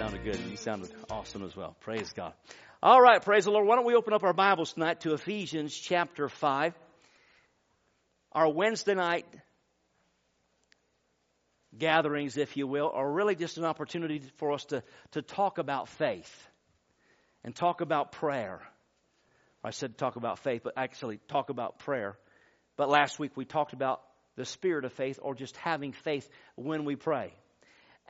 Sounded good. You sounded awesome as well. Praise God. All right, praise the Lord. Why don't we open up our Bibles tonight to Ephesians chapter 5. Our Wednesday night gatherings, if you will, are really just an opportunity for us to, to talk about faith and talk about prayer. I said talk about faith, but actually talk about prayer. But last week we talked about the spirit of faith or just having faith when we pray.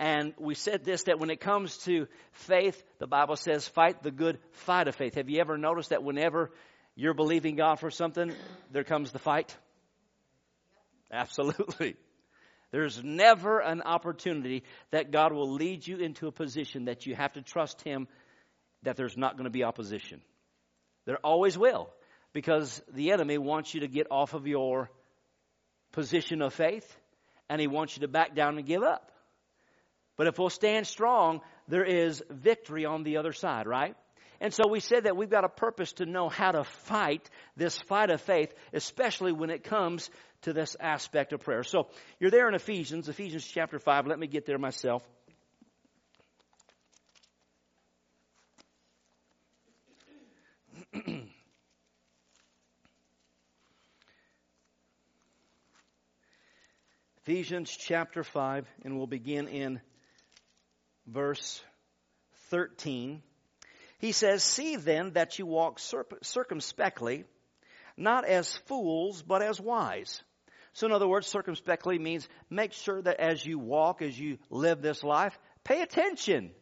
And we said this that when it comes to faith, the Bible says, fight the good fight of faith. Have you ever noticed that whenever you're believing God for something, there comes the fight? Absolutely. There's never an opportunity that God will lead you into a position that you have to trust Him that there's not going to be opposition. There always will, because the enemy wants you to get off of your position of faith and he wants you to back down and give up. But if we'll stand strong, there is victory on the other side, right? And so we said that we've got a purpose to know how to fight this fight of faith, especially when it comes to this aspect of prayer. So you're there in Ephesians, Ephesians chapter 5. Let me get there myself. Ephesians chapter 5, and we'll begin in verse 13. He says, See then that you walk circumspectly, not as fools, but as wise. So, in other words, circumspectly means make sure that as you walk, as you live this life, pay attention.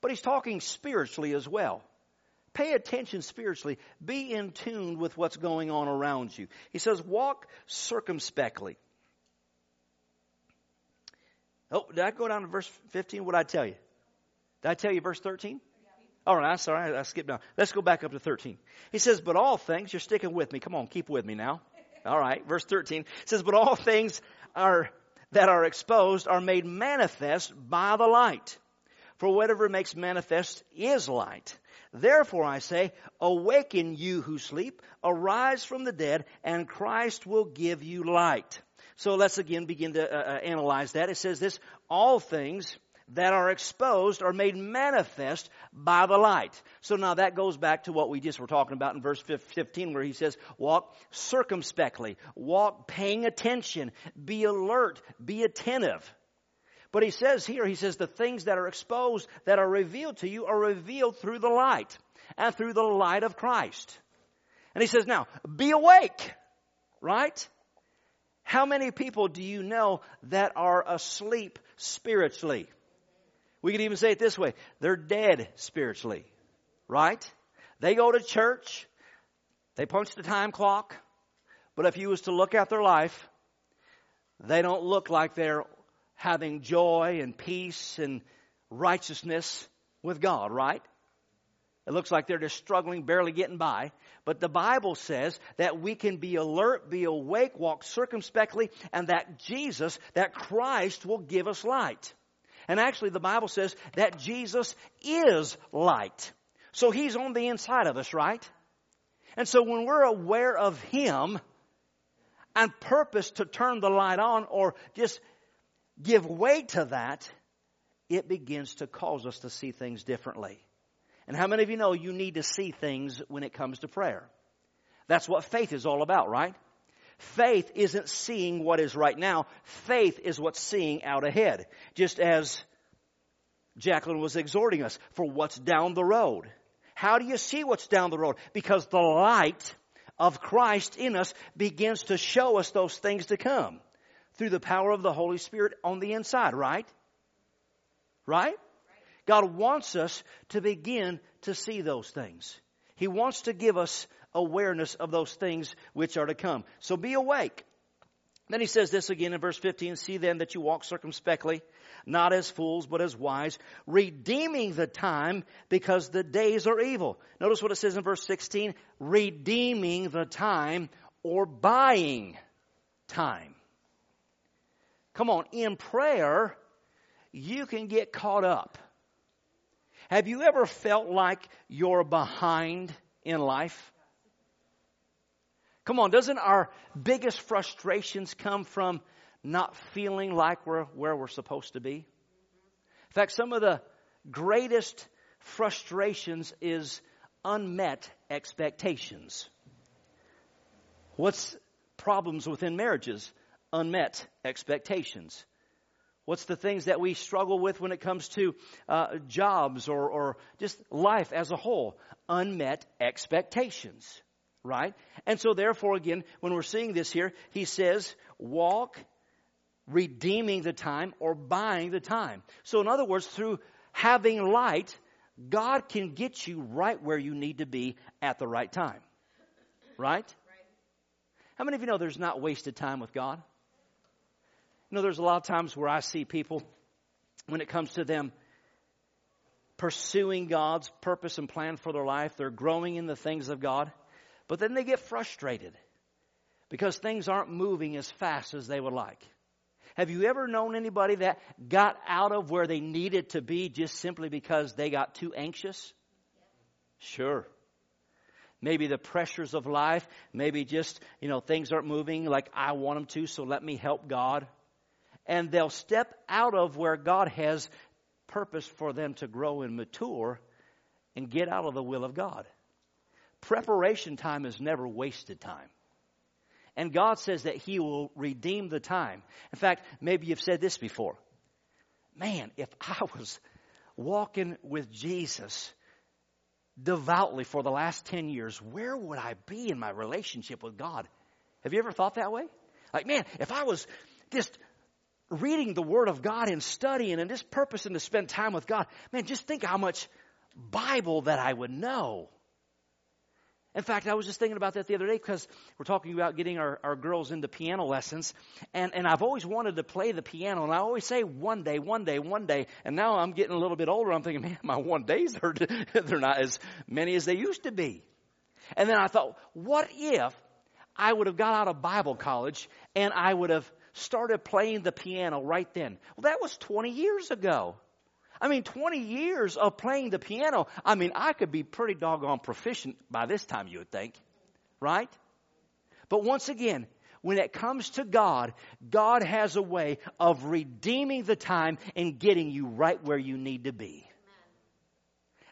But he's talking spiritually as well. Pay attention spiritually. Be in tune with what's going on around you. He says, walk circumspectly. Oh, did I go down to verse 15? What did I tell you? Did I tell you verse 13? All right, I'm sorry, I skipped down. Let's go back up to 13. He says, But all things, you're sticking with me. Come on, keep with me now. All right, verse 13 says, But all things are that are exposed are made manifest by the light. For whatever makes manifest is light. Therefore I say, awaken you who sleep, arise from the dead, and Christ will give you light. So let's again begin to uh, uh, analyze that. It says this, all things that are exposed are made manifest by the light. So now that goes back to what we just were talking about in verse 15 where he says, walk circumspectly, walk paying attention, be alert, be attentive. But he says here, he says the things that are exposed, that are revealed to you are revealed through the light and through the light of Christ. And he says now, be awake, right? How many people do you know that are asleep spiritually? We could even say it this way they're dead spiritually, right? They go to church, they punch the time clock, but if you was to look at their life, they don't look like they're having joy and peace and righteousness with God, right? It looks like they're just struggling, barely getting by. But the Bible says that we can be alert, be awake, walk circumspectly, and that Jesus, that Christ will give us light. And actually, the Bible says that Jesus is light. So He's on the inside of us, right? And so when we're aware of Him and purpose to turn the light on or just give way to that, it begins to cause us to see things differently. And how many of you know you need to see things when it comes to prayer? That's what faith is all about, right? Faith isn't seeing what is right now. Faith is what's seeing out ahead. Just as Jacqueline was exhorting us for what's down the road. How do you see what's down the road? Because the light of Christ in us begins to show us those things to come through the power of the Holy Spirit on the inside, right? Right? God wants us to begin to see those things. He wants to give us awareness of those things which are to come. So be awake. Then he says this again in verse 15 See then that you walk circumspectly, not as fools, but as wise, redeeming the time because the days are evil. Notice what it says in verse 16 redeeming the time or buying time. Come on, in prayer, you can get caught up. Have you ever felt like you're behind in life? Come on, doesn't our biggest frustrations come from not feeling like we're where we're supposed to be? In fact, some of the greatest frustrations is unmet expectations. What's problems within marriages? Unmet expectations. What's the things that we struggle with when it comes to uh, jobs or, or just life as a whole? Unmet expectations right? And so, therefore, again, when we're seeing this here, he says, walk redeeming the time or buying the time. So, in other words, through having light, God can get you right where you need to be at the right time. Right? How many of you know there's not wasted time with God? You know, there's a lot of times where I see people, when it comes to them pursuing God's purpose and plan for their life, they're growing in the things of God. But then they get frustrated because things aren't moving as fast as they would like. Have you ever known anybody that got out of where they needed to be just simply because they got too anxious? Sure. Maybe the pressures of life, maybe just, you know, things aren't moving like I want them to, so let me help God. And they'll step out of where God has purpose for them to grow and mature and get out of the will of God. Preparation time is never wasted time. And God says that He will redeem the time. In fact, maybe you've said this before. Man, if I was walking with Jesus devoutly for the last 10 years, where would I be in my relationship with God? Have you ever thought that way? Like, man, if I was just reading the Word of God and studying and just purposing to spend time with God, man, just think how much Bible that I would know. In fact, I was just thinking about that the other day because we're talking about getting our, our girls into piano lessons. And, and I've always wanted to play the piano. And I always say one day, one day, one day. And now I'm getting a little bit older. I'm thinking, man, my one days are, they're not as many as they used to be. And then I thought, what if I would have got out of Bible college and I would have started playing the piano right then? Well, that was 20 years ago. I mean, 20 years of playing the piano. I mean, I could be pretty doggone proficient by this time, you would think. Right? But once again, when it comes to God, God has a way of redeeming the time and getting you right where you need to be.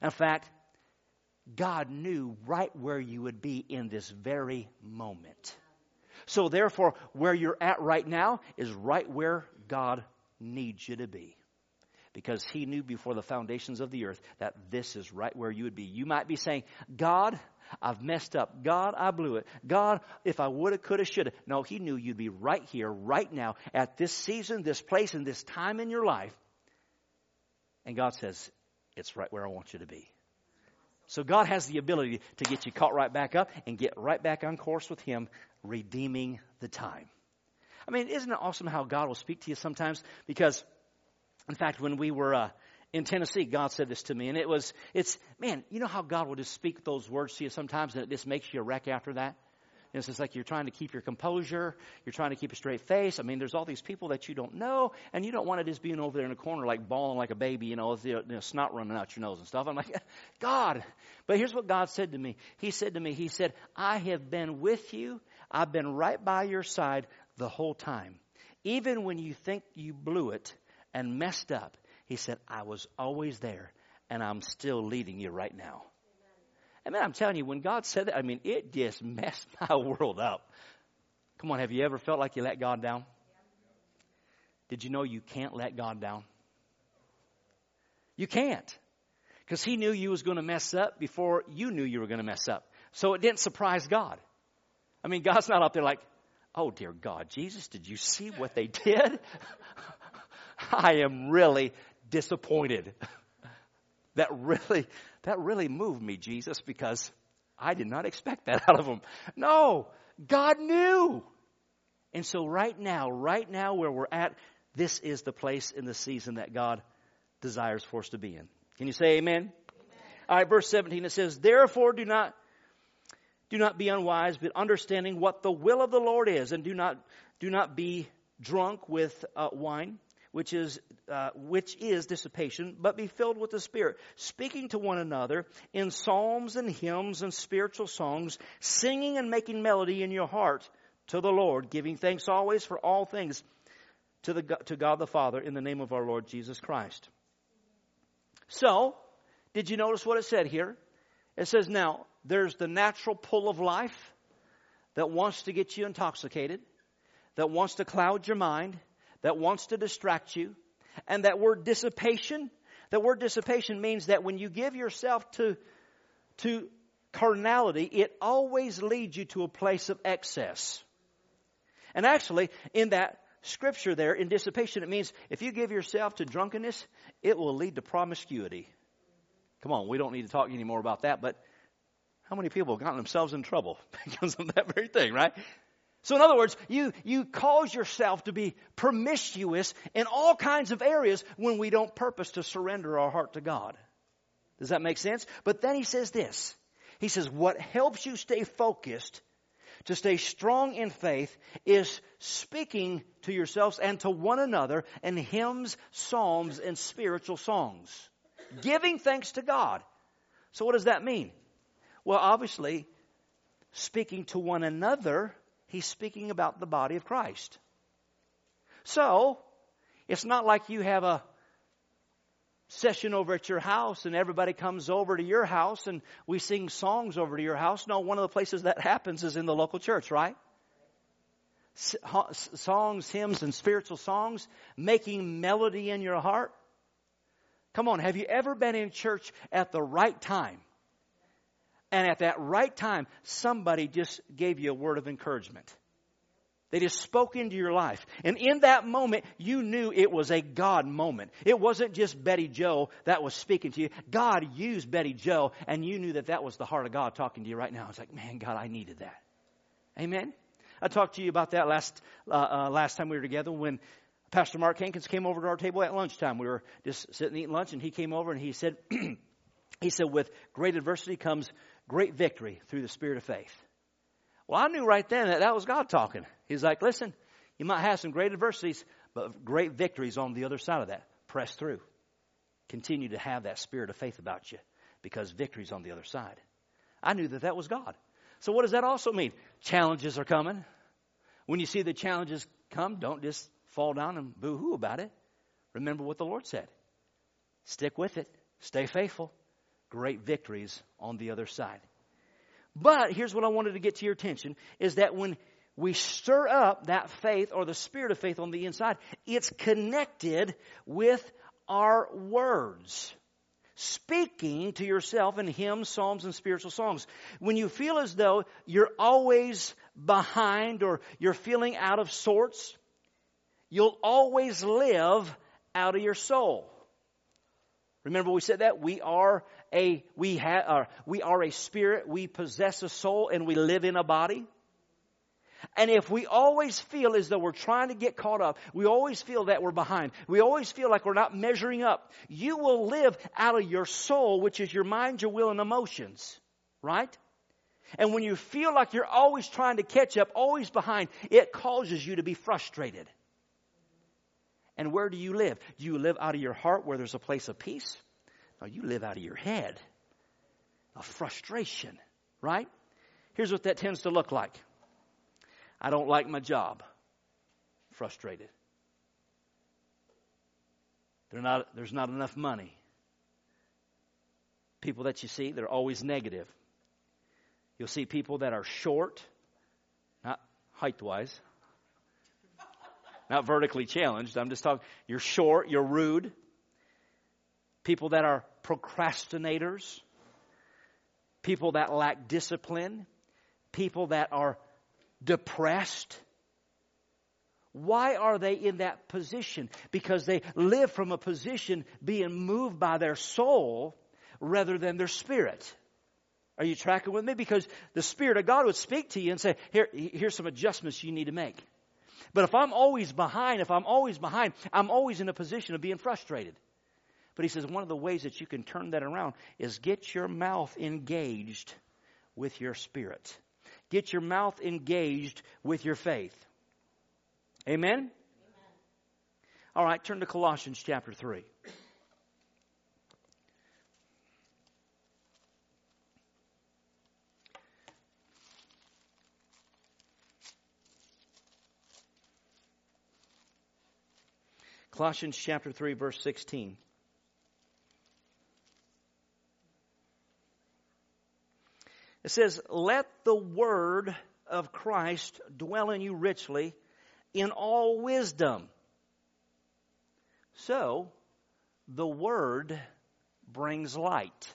In fact, God knew right where you would be in this very moment. So, therefore, where you're at right now is right where God needs you to be because he knew before the foundations of the earth that this is right where you would be. You might be saying, God, I've messed up. God, I blew it. God, if I woulda, coulda, shoulda. No, he knew you'd be right here, right now, at this season, this place, and this time in your life. And God says, it's right where I want you to be. So God has the ability to get you caught right back up and get right back on course with Him, redeeming the time. I mean, isn't it awesome how God will speak to you sometimes? Because in fact, when we were uh, in Tennessee, God said this to me, and it was, it's, man, you know how God will just speak those words to you sometimes, and it just makes you a wreck after that? And it's just like you're trying to keep your composure, you're trying to keep a straight face. I mean, there's all these people that you don't know, and you don't want to just being over there in the corner, like bawling like a baby, you know, with you know, snot running out your nose and stuff. I'm like, God. But here's what God said to me. He said to me, He said, I have been with you. I've been right by your side the whole time. Even when you think you blew it, and messed up, he said, I was always there and I'm still leading you right now. I mean, I'm telling you, when God said that, I mean, it just messed my world up. Come on, have you ever felt like you let God down? Did you know you can't let God down? You can't. Because He knew you was going to mess up before you knew you were going to mess up. So it didn't surprise God. I mean, God's not up there like, oh dear God, Jesus, did you see what they did? I am really disappointed. That really, that really moved me, Jesus, because I did not expect that out of him. No, God knew. And so, right now, right now where we're at, this is the place in the season that God desires for us to be in. Can you say amen? amen? All right, verse 17 it says, Therefore do not do not be unwise, but understanding what the will of the Lord is, and do not do not be drunk with uh, wine, which is uh, which is dissipation, but be filled with the Spirit, speaking to one another in psalms and hymns and spiritual songs, singing and making melody in your heart to the Lord, giving thanks always for all things to the to God the Father in the name of our Lord Jesus Christ. So, did you notice what it said here? It says now there's the natural pull of life that wants to get you intoxicated, that wants to cloud your mind, that wants to distract you. And that word dissipation, that word dissipation means that when you give yourself to, to carnality, it always leads you to a place of excess. And actually, in that scripture there, in dissipation, it means if you give yourself to drunkenness, it will lead to promiscuity. Come on, we don't need to talk anymore about that, but how many people have gotten themselves in trouble because of that very thing, right? So in other words, you, you cause yourself to be promiscuous in all kinds of areas when we don't purpose to surrender our heart to God. Does that make sense? But then he says this. He says, what helps you stay focused, to stay strong in faith, is speaking to yourselves and to one another in hymns, psalms, and spiritual songs. Giving thanks to God. So what does that mean? Well, obviously, speaking to one another, he's speaking about the body of Christ. So, it's not like you have a session over at your house and everybody comes over to your house and we sing songs over to your house. No, one of the places that happens is in the local church, right? songs, hymns, and spiritual songs, making melody in your heart. Come on, have you ever been in church at the right time? And at that right time, somebody just gave you a word of encouragement. They just spoke into your life. And in that moment, you knew it was a God moment. It wasn't just Betty Joe that was speaking to you. God used Betty Joe, and you knew that that was the heart of God talking to you right now. It's like, man, God, I needed that. Amen? I talked to you about that last, uh, uh, last time we were together when Pastor Mark Hankins came over to our table at lunchtime. We were just sitting eating lunch, and he came over and he said, he said, with great adversity comes great victory through the spirit of faith. Well, I knew right then that that was God talking. He's like, listen, you might have some great adversities, but great victories on the other side of that. Press through. Continue to have that spirit of faith about you because victory's on the other side. I knew that that was God. So what does that also mean? Challenges are coming. When you see the challenges come, don't just fall down and boo hoo about it. Remember what the Lord said. Stick with it. Stay faithful great victories on the other side. But here's what I wanted to get to your attention is that when we stir up that faith or the spirit of faith on the inside, it's connected with our words. Speaking to yourself in hymns, psalms, and spiritual songs. When you feel as though you're always behind or you're feeling out of sorts, you'll always live out of your soul. Remember we said that? We are a, we have, uh, we are a spirit, we possess a soul, and we live in a body. And if we always feel as though we're trying to get caught up, we always feel that we're behind, we always feel like we're not measuring up, you will live out of your soul, which is your mind, your will, and emotions. Right? And when you feel like you're always trying to catch up, always behind, it causes you to be frustrated. And where do you live? Do you live out of your heart where there's a place of peace? No, you live out of your head. A frustration, right? Here's what that tends to look like. I don't like my job. Frustrated. Not, there's not enough money. People that you see, they're always negative. You'll see people that are short, not height wise, not vertically challenged. I'm just talking, you're short, you're rude. People that are procrastinators. People that lack discipline. People that are depressed. Why are they in that position? Because they live from a position being moved by their soul rather than their spirit. Are you tracking with me? Because the Spirit of God would speak to you and say, Here, here's some adjustments you need to make. But if I'm always behind, if I'm always behind, I'm always in a position of being frustrated. But he says one of the ways that you can turn that around is get your mouth engaged with your spirit. Get your mouth engaged with your faith. Amen? Amen. All right, turn to Colossians chapter 3. Colossians chapter 3, verse 16. It says, Let the word of Christ dwell in you richly in all wisdom. So, the word brings light.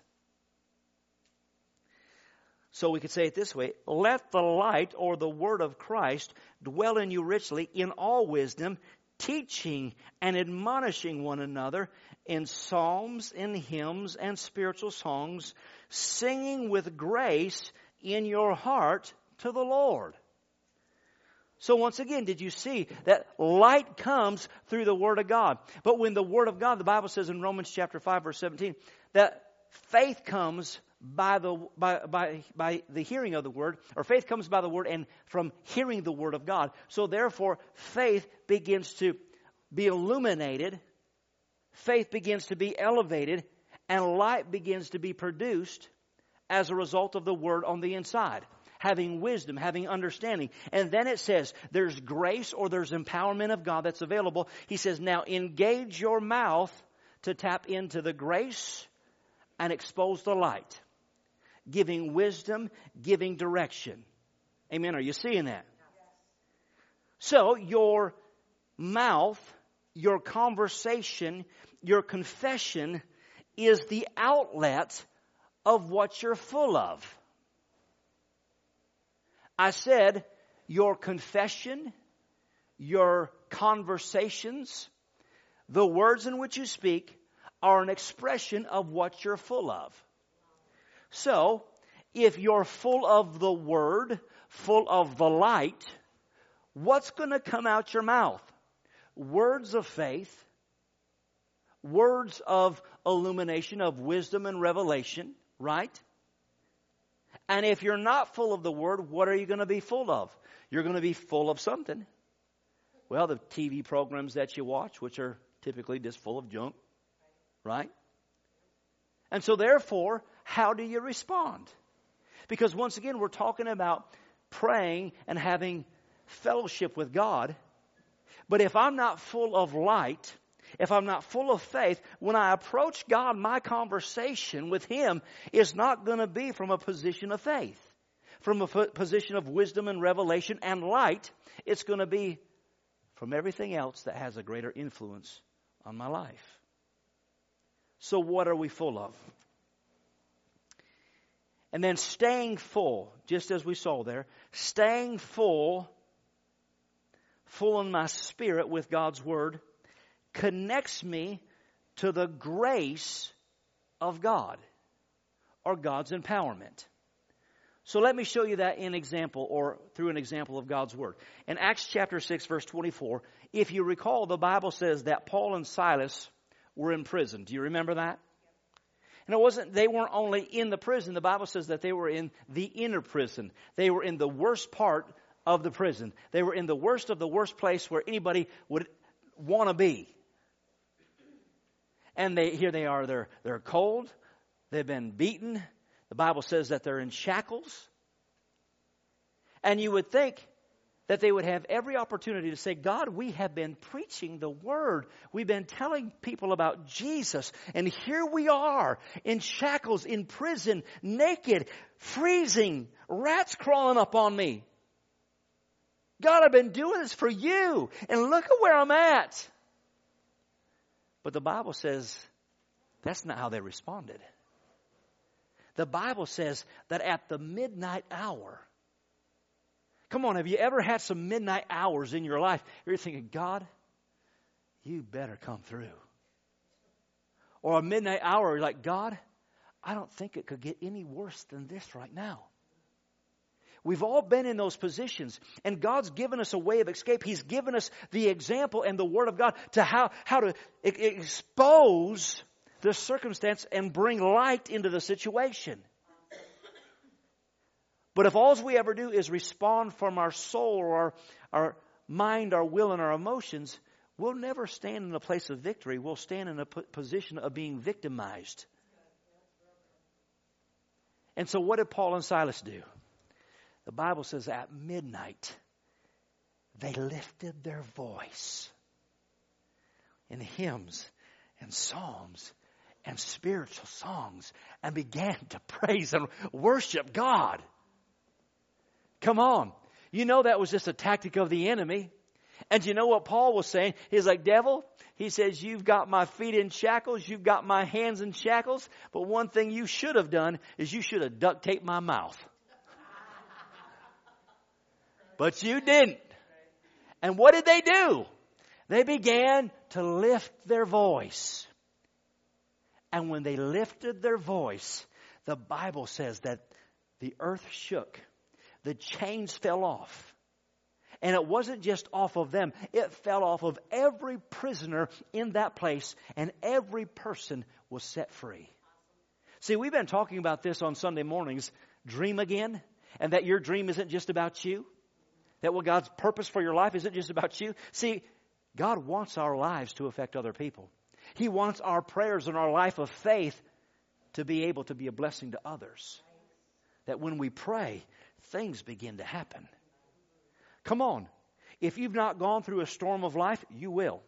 So we could say it this way Let the light or the word of Christ dwell in you richly in all wisdom, teaching and admonishing one another in psalms and hymns and spiritual songs, singing with grace in your heart to the Lord. So once again, did you see that light comes through the Word of God? But when the Word of God, the Bible says in Romans chapter 5 verse 17, that faith comes by the, by, by, by the hearing of the word, or faith comes by the word and from hearing the word of God. So therefore, faith begins to be illuminated, faith begins to be elevated, and light begins to be produced as a result of the word on the inside. Having wisdom, having understanding. And then it says there's grace or there's empowerment of God that's available. He says, now engage your mouth to tap into the grace and expose the light giving wisdom, giving direction. Amen. Are you seeing that? So your mouth, your conversation, your confession is the outlet of what you're full of. I said your confession, your conversations, the words in which you speak are an expression of what you're full of. So, if you're full of the Word, full of the light, what's going to come out your mouth? Words of faith, words of illumination, of wisdom and revelation, right? And if you're not full of the Word, what are you going to be full of? You're going to be full of something. Well, the TV programs that you watch, which are typically just full of junk, right? And so, therefore, how do you respond? Because once again, we're talking about praying and having fellowship with God. But if I'm not full of light, if I'm not full of faith, when I approach God, my conversation with Him is not going to be from a position of faith, from a position of wisdom and revelation and light. It's going to be from everything else that has a greater influence on my life. So, what are we full of? And then staying full, just as we saw there, staying full, full in my spirit with God's Word, connects me to the grace of God or God's empowerment. So let me show you that in example or through an example of God's Word. In Acts chapter 6 verse 24, if you recall, the Bible says that Paul and Silas were in prison. Do you remember that? And it wasn't, they weren't only in the prison. The Bible says that they were in the inner prison. They were in the worst part of the prison. They were in the worst of the worst place where anybody would want to be. And they, here they are, they're, they're cold. They've been beaten. The Bible says that they're in shackles. And you would think that they would have every opportunity to say, God, we have been preaching the word. We've been telling people about Jesus. And here we are in shackles, in prison, naked, freezing, rats crawling up on me. God, I've been doing this for you. And look at where I'm at. But the Bible says that's not how they responded. The Bible says that at the midnight hour, Come on, have you ever had some midnight hours in your life? You're thinking, God, you better come through. Or a midnight hour, you're like, God, I don't think it could get any worse than this right now. We've all been in those positions. And God's given us a way of escape. He's given us the example and the Word of God to how, how to expose the circumstance and bring light into the situation. But if all we ever do is respond from our soul or our, our mind, our will, and our emotions, we'll never stand in a place of victory. We'll stand in a position of being victimized. And so, what did Paul and Silas do? The Bible says at midnight, they lifted their voice in hymns and psalms and spiritual songs and began to praise and worship God. Come on. You know that was just a tactic of the enemy. And you know what Paul was saying? He's like, devil, he says, you've got my feet in shackles, you've got my hands in shackles, but one thing you should have done is you should have duct taped my mouth. but you didn't. And what did they do? They began to lift their voice. And when they lifted their voice, the Bible says that the earth shook the chains fell off. And it wasn't just off of them, it fell off of every prisoner in that place, and every person was set free. See, we've been talking about this on Sunday mornings dream again, and that your dream isn't just about you, that what God's purpose for your life isn't just about you. See, God wants our lives to affect other people. He wants our prayers and our life of faith to be able to be a blessing to others. That when we pray, things begin to happen. Come on. If you've not gone through a storm of life, you will.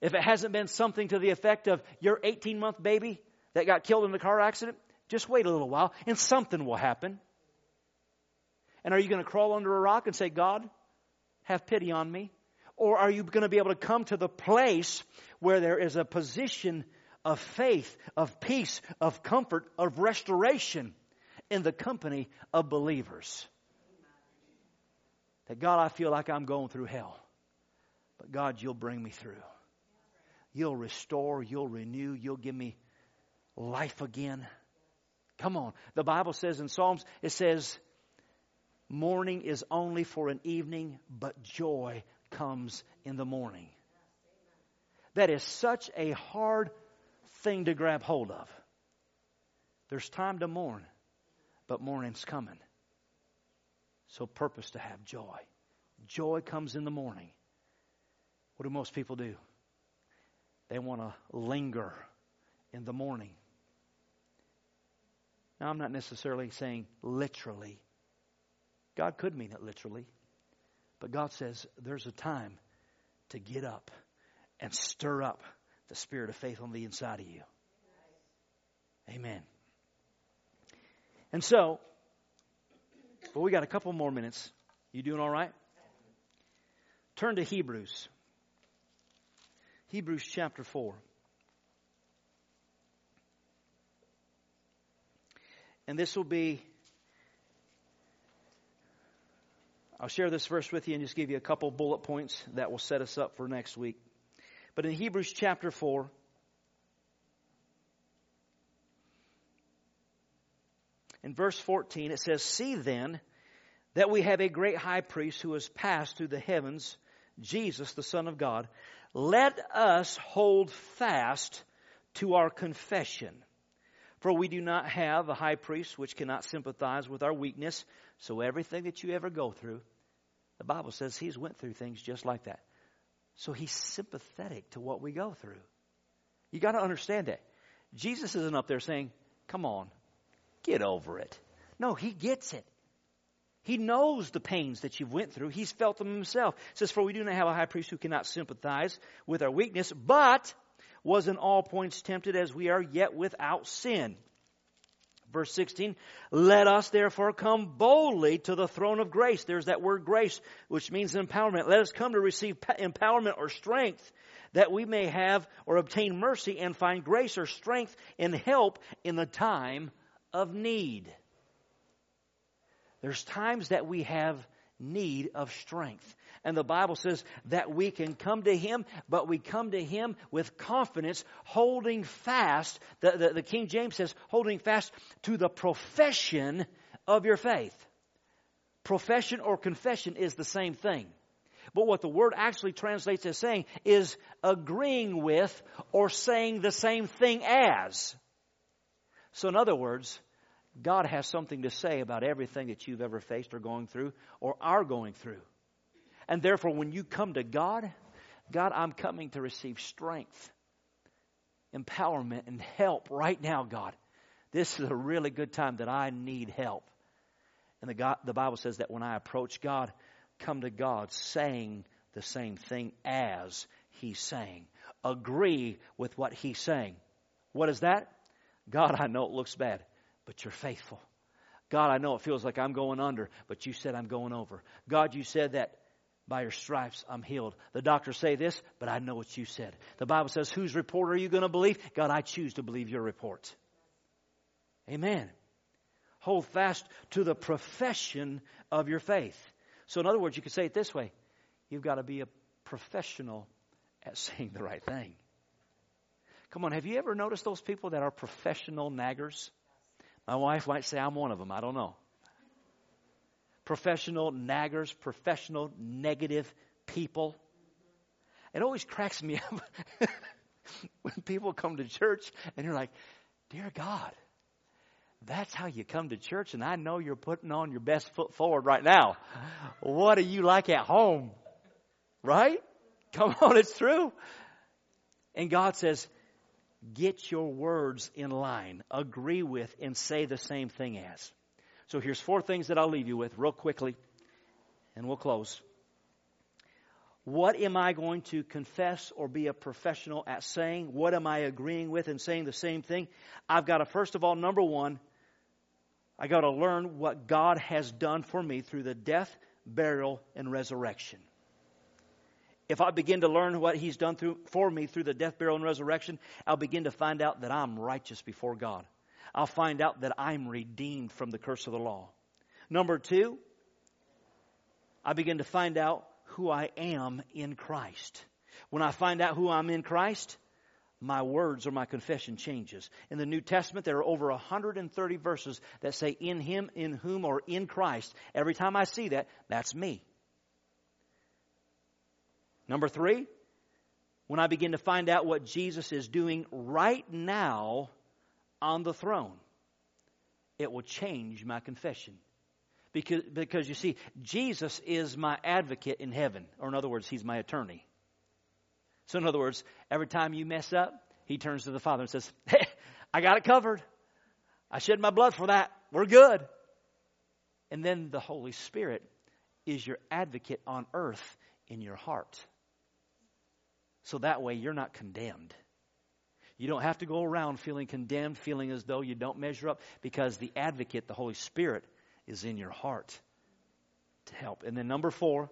If it hasn't been something to the effect of your 18 month baby that got killed in a car accident, just wait a little while and something will happen. And are you going to crawl under a rock and say, God, have pity on me? Or are you going to be able to come to the place where there is a position of faith, of peace, of comfort, of restoration? In the company of believers. That God, I feel like I'm going through hell. But God, you'll bring me through. You'll restore, you'll renew, you'll give me life again. Come on. The Bible says in Psalms, it says, mourning is only for an evening, but joy comes in the morning. That is such a hard thing to grab hold of. There's time to mourn but morning's coming. So, purpose to have joy. Joy comes in the morning. What do most people do? They want to linger in the morning. Now, I'm not necessarily saying literally. God could mean it literally. But God says there's a time to get up and stir up the spirit of faith on the inside of you. Amen. And so, but we got a couple more minutes. You doing all right? Turn to Hebrews. Hebrews chapter 4. And this will be, I'll share this verse with you and just give you a couple bullet points that will set us up for next week. But in Hebrews chapter 4, in verse 14, it says, See then that we have a great high priest who has passed through the heavens, Jesus, the Son of God. Let us hold fast to our confession. For we do not have a high priest which cannot sympathize with our weakness. So everything that you ever go through, the Bible says he's went through things just like that. So he's sympathetic to what we go through. You got to understand that. Jesus isn't up there saying, Come on, Get over it. No, he gets it. He knows the pains that you've went through. He's felt them himself. It says, For we do not have a high priest who cannot sympathize with our weakness, but was in all points tempted as we are, yet without sin. Verse 16, let us therefore come boldly to the throne of grace. There's that word grace, which means empowerment. Let us come to receive empowerment or strength that we may have or obtain mercy and find grace or strength and help in the time of need. There's times that we have need of strength. And the Bible says that we can come to Him, but we come to Him with confidence, holding fast. The, the, the, King James says, holding fast to the profession of your faith. Profession or confession is the same thing. But what the word actually translates as saying is agreeing with or saying the same thing as. So, in other words, God has something to say about everything that you've ever faced or going through or are going through. And therefore, when you come to God, God, I'm coming to receive strength, empowerment, and help right now, God. This is a really good time that I need help. And the, God, the Bible says that when I approach God, come to God saying the same thing as He's saying. Agree with what He's saying. What is that? God, I know it looks bad, but you're faithful. God, I know it feels like I'm going under, but you said I'm going over. God, you said that by your stripes I'm healed. The doctors say this, but I know what you said. The Bible says, whose report are you going to believe? God, I choose to believe your report. Amen. Hold fast to the profession of your faith. So, in other words, you could say it this way you've got to be a professional at saying the right thing. Come on, have you ever noticed those people that are professional naggers? My wife might say I'm one of them. I don't know. Professional naggers, professional negative people. It always cracks me up when people come to church and you're like, Dear God, that's how you come to church, and I know you're putting on your best foot forward right now. What are you like at home? Right? Come on, it's true. And God says, get your words in line, agree with, and say the same thing as. So here's four things that I'll leave you with real quickly, and we'll close. What am I going to confess or be a professional at saying? What am I agreeing with and saying the same thing? I've got to, first of all, number one, I got to learn what God has done for me through the death, burial, and resurrection. If I begin to learn what He's done through, for me through the death, burial, and resurrection, I'll begin to find out that I'm righteous before God. I'll find out that I'm redeemed from the curse of the law. Number two, I begin to find out who I am in Christ. When I find out who I'm in Christ, my words or my confession changes. In the New Testament, there are over 130 verses that say in Him, in whom, or in Christ. Every time I see that, that's me. Number three, when I begin to find out what Jesus is doing right now on the throne, it will change my confession. Because, because you see, Jesus is my advocate in heaven, or in other words, He's my attorney. So, in other words, every time you mess up, he turns to the Father and says, Hey, I got it covered. I shed my blood for that. We're good. And then the Holy Spirit is your advocate on earth in your heart. So that way you're not condemned. You don't have to go around feeling condemned, feeling as though you don't measure up, because the advocate, the Holy Spirit, is in your heart to help. And then, number four,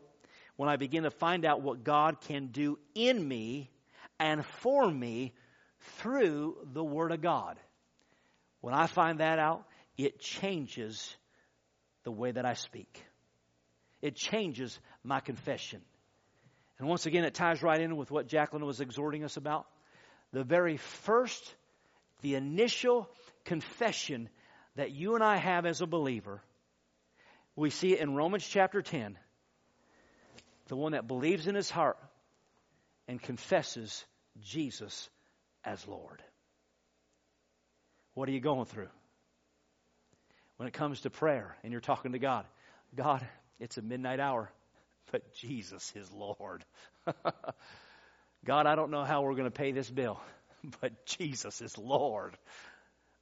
when I begin to find out what God can do in me and for me through the Word of God. When I find that out, it changes the way that I speak. It changes my confession. And once again, it ties right in with what Jacqueline was exhorting us about. The very first, the initial confession that you and I have as a believer, we see it in Romans chapter 10 the one that believes in his heart and confesses Jesus as Lord. What are you going through? When it comes to prayer and you're talking to God, God, it's a midnight hour, but Jesus is Lord. God, I don't know how we're going to pay this bill, but Jesus is Lord.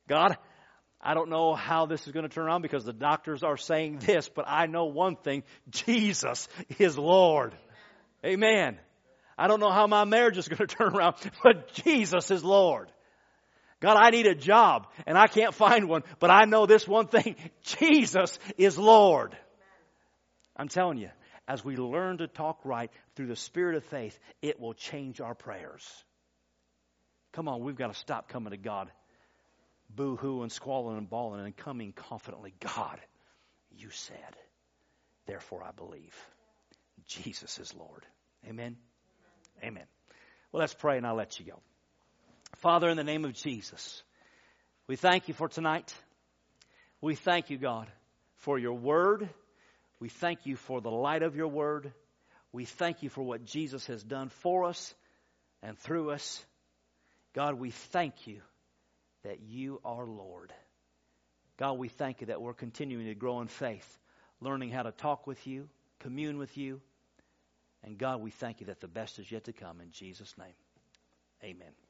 God, I don't know how this is going to turn around because the doctors are saying this, but I know one thing Jesus is Lord. Amen. I don't know how my marriage is going to turn around, but Jesus is Lord. God, I need a job and I can't find one, but I know this one thing Jesus is Lord. I'm telling you, as we learn to talk right through the spirit of faith, it will change our prayers. Come on, we've got to stop coming to God boo hoo and squalling and bawling and coming confidently, God, you said, therefore I believe. Jesus is Lord. Amen. Amen. Well, let's pray and I'll let you go. Father, in the name of Jesus, we thank you for tonight. We thank you, God, for your word. We thank you for the light of your word. We thank you for what Jesus has done for us and through us. God, we thank you that you are Lord. God, we thank you that we're continuing to grow in faith, learning how to talk with you, commune with you. And God, we thank you that the best is yet to come. In Jesus' name, amen.